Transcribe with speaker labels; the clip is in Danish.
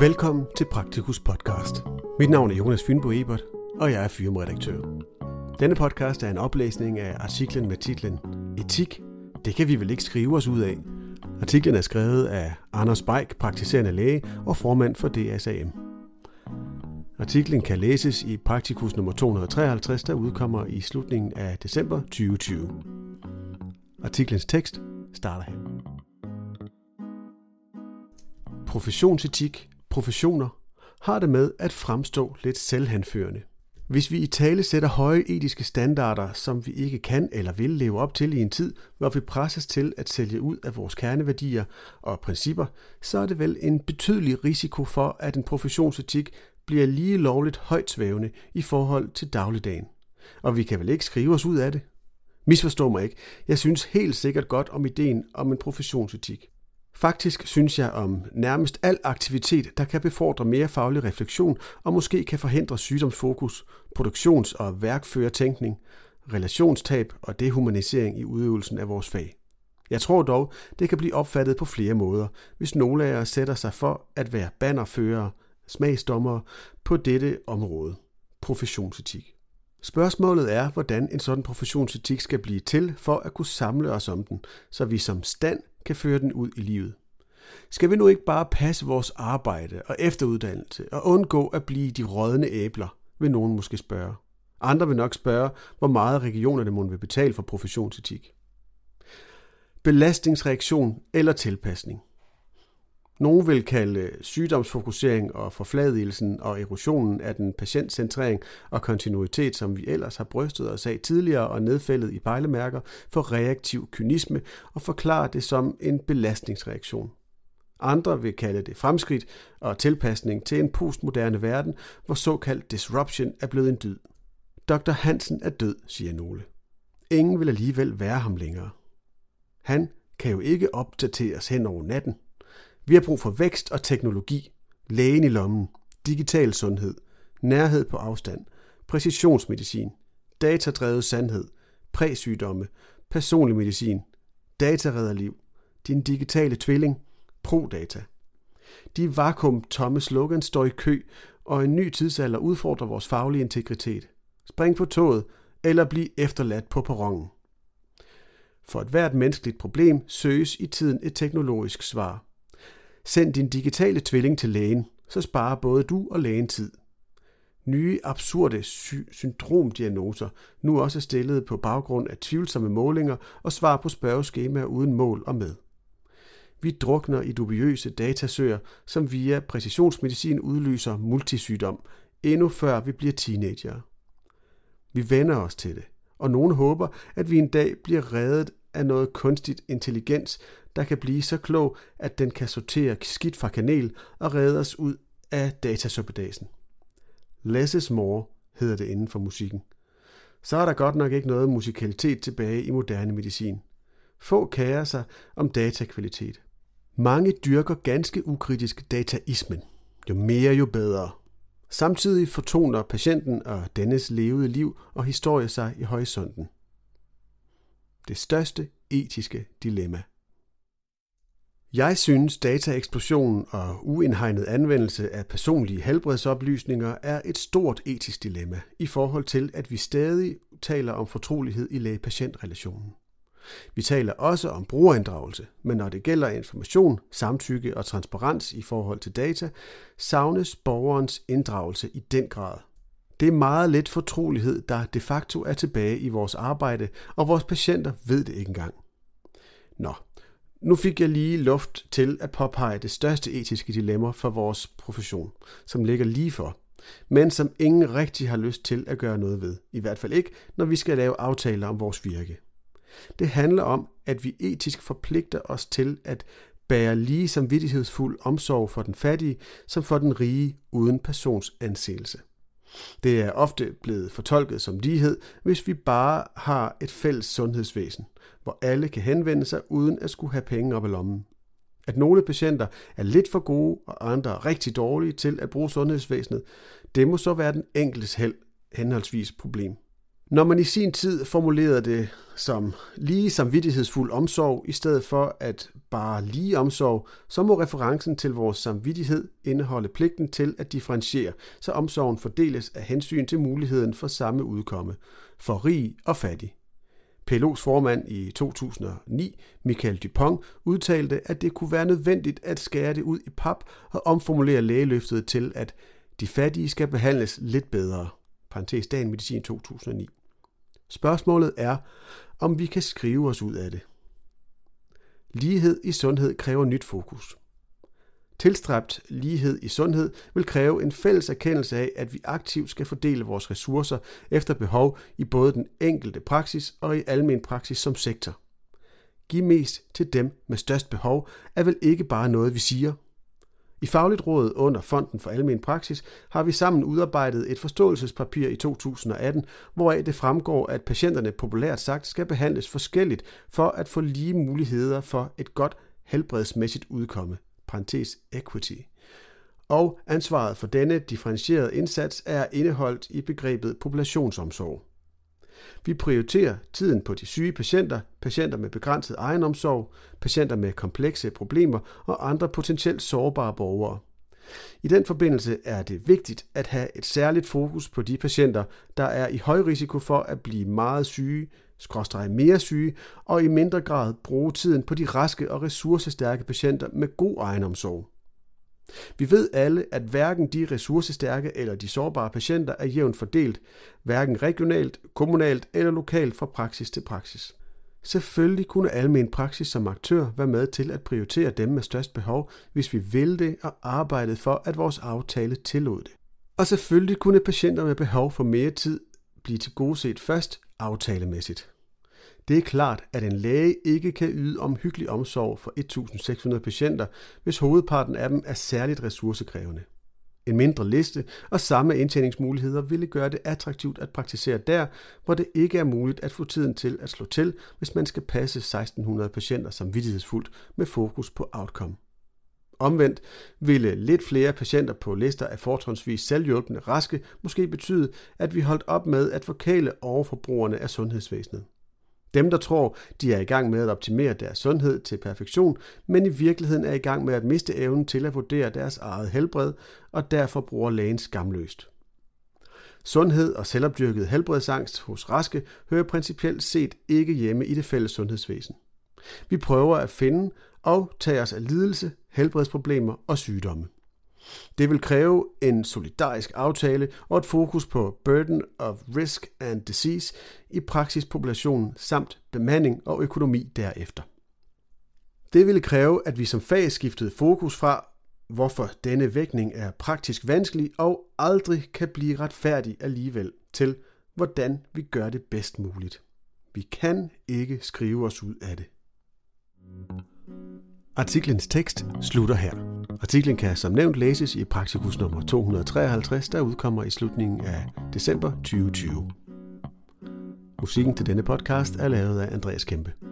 Speaker 1: Velkommen til Praktikus Podcast. Mit navn er Jonas Fynbo Ebert, og jeg er firmaredaktør. Denne podcast er en oplæsning af artiklen med titlen Etik, det kan vi vel ikke skrive os ud af. Artiklen er skrevet af Anders Beik, praktiserende læge og formand for DSAM. Artiklen kan læses i Praktikus nummer 253, der udkommer i slutningen af december 2020. Artiklens tekst starter her. Professionsetik, professioner, har det med at fremstå lidt selvhenførende. Hvis vi i tale sætter høje etiske standarder, som vi ikke kan eller vil leve op til i en tid, hvor vi presses til at sælge ud af vores kerneværdier og principper, så er det vel en betydelig risiko for, at en professionsetik bliver lige lovligt højt svævende i forhold til dagligdagen. Og vi kan vel ikke skrive os ud af det? Misforstå mig ikke. Jeg synes helt sikkert godt om ideen om en professionsetik. Faktisk synes jeg om nærmest al aktivitet, der kan befordre mere faglig refleksion og måske kan forhindre sygdomsfokus, produktions- og værkførertænkning, relationstab og dehumanisering i udøvelsen af vores fag. Jeg tror dog, det kan blive opfattet på flere måder, hvis nogle af jer sætter sig for at være bannerfører, smagsdommere på dette område, professionsetik. Spørgsmålet er, hvordan en sådan professionsetik skal blive til for at kunne samle os om den, så vi som stand kan føre den ud i livet. Skal vi nu ikke bare passe vores arbejde og efteruddannelse og undgå at blive de rådne æbler, vil nogen måske spørge. Andre vil nok spørge, hvor meget regionerne må vil betale for professionsetik. Belastningsreaktion eller tilpasning. Nogle vil kalde sygdomsfokusering og forfladigelsen og erosionen af den patientcentrering og kontinuitet, som vi ellers har brystet os af tidligere og nedfældet i pejlemærker, for reaktiv kynisme og forklare det som en belastningsreaktion. Andre vil kalde det fremskridt og tilpasning til en postmoderne verden, hvor såkaldt disruption er blevet en dyd. Dr. Hansen er død, siger nogle. Ingen vil alligevel være ham længere. Han kan jo ikke opdateres hen over natten. Vi har brug for vækst og teknologi, lægen i lommen, digital sundhed, nærhed på afstand, præcisionsmedicin, datadrevet sandhed, præsygdomme, personlig medicin, dataredder liv, din digitale tvilling, ProData. De vakuum tomme slogans står i kø, og en ny tidsalder udfordrer vores faglige integritet. Spring på toget, eller bliv efterladt på perronen. For et hvert menneskeligt problem søges i tiden et teknologisk svar – Send din digitale tvilling til lægen, så sparer både du og lægen tid. Nye absurde sy- syndromdiagnoser, nu også stillet på baggrund af tvivlsomme målinger og svar på spørgeskemaer uden mål og med. Vi drukner i dubiøse datasøer, som via præcisionsmedicin udløser multisygdom, endnu før vi bliver teenager. Vi vender os til det, og nogen håber, at vi en dag bliver reddet af noget kunstigt intelligens, der kan blive så klog, at den kan sortere skidt fra kanel og redde os ud af datasuppedasen. Less is more hedder det inden for musikken. Så er der godt nok ikke noget musikalitet tilbage i moderne medicin. Få kærer sig om datakvalitet. Mange dyrker ganske ukritisk dataismen. Jo mere, jo bedre. Samtidig fortoner patienten og dennes levede liv og historie sig i horisonten. Det største etiske dilemma. Jeg synes, dataeksplosionen og uindhegnet anvendelse af personlige helbredsoplysninger er et stort etisk dilemma i forhold til, at vi stadig taler om fortrolighed i læge-patientrelationen. Vi taler også om brugerinddragelse, men når det gælder information, samtykke og transparens i forhold til data, savnes borgerens inddragelse i den grad. Det er meget lidt fortrolighed, der de facto er tilbage i vores arbejde, og vores patienter ved det ikke engang. Nå, nu fik jeg lige luft til at påpege det største etiske dilemma for vores profession, som ligger lige for, men som ingen rigtig har lyst til at gøre noget ved. I hvert fald ikke, når vi skal lave aftaler om vores virke. Det handler om, at vi etisk forpligter os til at bære lige samvittighedsfuld omsorg for den fattige, som for den rige uden persons anseelse. Det er ofte blevet fortolket som lighed, hvis vi bare har et fælles sundhedsvæsen, hvor alle kan henvende sig uden at skulle have penge op i lommen. At nogle patienter er lidt for gode og andre rigtig dårlige til at bruge sundhedsvæsenet, det må så være den enkeltes held, henholdsvis problem. Når man i sin tid formulerede det som lige samvittighedsfuld omsorg, i stedet for at bare lige omsorg, så må referencen til vores samvittighed indeholde pligten til at differentiere, så omsorgen fordeles af hensyn til muligheden for samme udkomme, for rig og fattig. PLO's formand i 2009, Michael Dupont, udtalte, at det kunne være nødvendigt at skære det ud i pap og omformulere lægeløftet til, at de fattige skal behandles lidt bedre. Parenthes Dagen Medicin 2009. Spørgsmålet er, om vi kan skrive os ud af det. Lighed i sundhed kræver nyt fokus. Tilstræbt lighed i sundhed vil kræve en fælles erkendelse af, at vi aktivt skal fordele vores ressourcer efter behov i både den enkelte praksis og i almen praksis som sektor. Giv mest til dem med størst behov er vel ikke bare noget, vi siger – i Fagligt Råd under Fonden for Almen Praksis har vi sammen udarbejdet et forståelsespapir i 2018, hvoraf det fremgår, at patienterne populært sagt skal behandles forskelligt for at få lige muligheder for et godt helbredsmæssigt udkomme. Parentes equity. Og ansvaret for denne differentierede indsats er indeholdt i begrebet populationsomsorg. Vi prioriterer tiden på de syge patienter, patienter med begrænset egenomsorg, patienter med komplekse problemer og andre potentielt sårbare borgere. I den forbindelse er det vigtigt at have et særligt fokus på de patienter, der er i høj risiko for at blive meget syge, skråstrege mere syge, og i mindre grad bruge tiden på de raske og ressourcestærke patienter med god egenomsorg. Vi ved alle, at hverken de ressourcestærke eller de sårbare patienter er jævnt fordelt, hverken regionalt, kommunalt eller lokalt fra praksis til praksis. Selvfølgelig kunne almen praksis som aktør være med til at prioritere dem med størst behov, hvis vi ville det og arbejdede for, at vores aftale tillod det. Og selvfølgelig kunne patienter med behov for mere tid blive tilgodeset først aftalemæssigt. Det er klart, at en læge ikke kan yde omhyggelig omsorg for 1.600 patienter, hvis hovedparten af dem er særligt ressourcekrævende. En mindre liste og samme indtjeningsmuligheder ville gøre det attraktivt at praktisere der, hvor det ikke er muligt at få tiden til at slå til, hvis man skal passe 1600 patienter samvittighedsfuldt med fokus på outcome. Omvendt ville lidt flere patienter på lister af fortrinsvis selvhjulpende raske måske betyde, at vi holdt op med at forkæle overforbrugerne af sundhedsvæsenet. Dem, der tror, de er i gang med at optimere deres sundhed til perfektion, men i virkeligheden er i gang med at miste evnen til at vurdere deres eget helbred, og derfor bruger lægen skamløst. Sundhed og selvopdyrket helbredsangst hos raske hører principielt set ikke hjemme i det fælles sundhedsvæsen. Vi prøver at finde og tage os af lidelse, helbredsproblemer og sygdomme. Det vil kræve en solidarisk aftale og et fokus på burden of risk and disease i praksispopulationen samt bemanding og økonomi derefter. Det ville kræve, at vi som fag skiftede fokus fra, hvorfor denne vægtning er praktisk vanskelig og aldrig kan blive retfærdig alligevel, til hvordan vi gør det bedst muligt. Vi kan ikke skrive os ud af det. Artiklens tekst slutter her. Artiklen kan som nævnt læses i Praktikus nummer 253, der udkommer i slutningen af december 2020. Musikken til denne podcast er lavet af Andreas Kæmpe.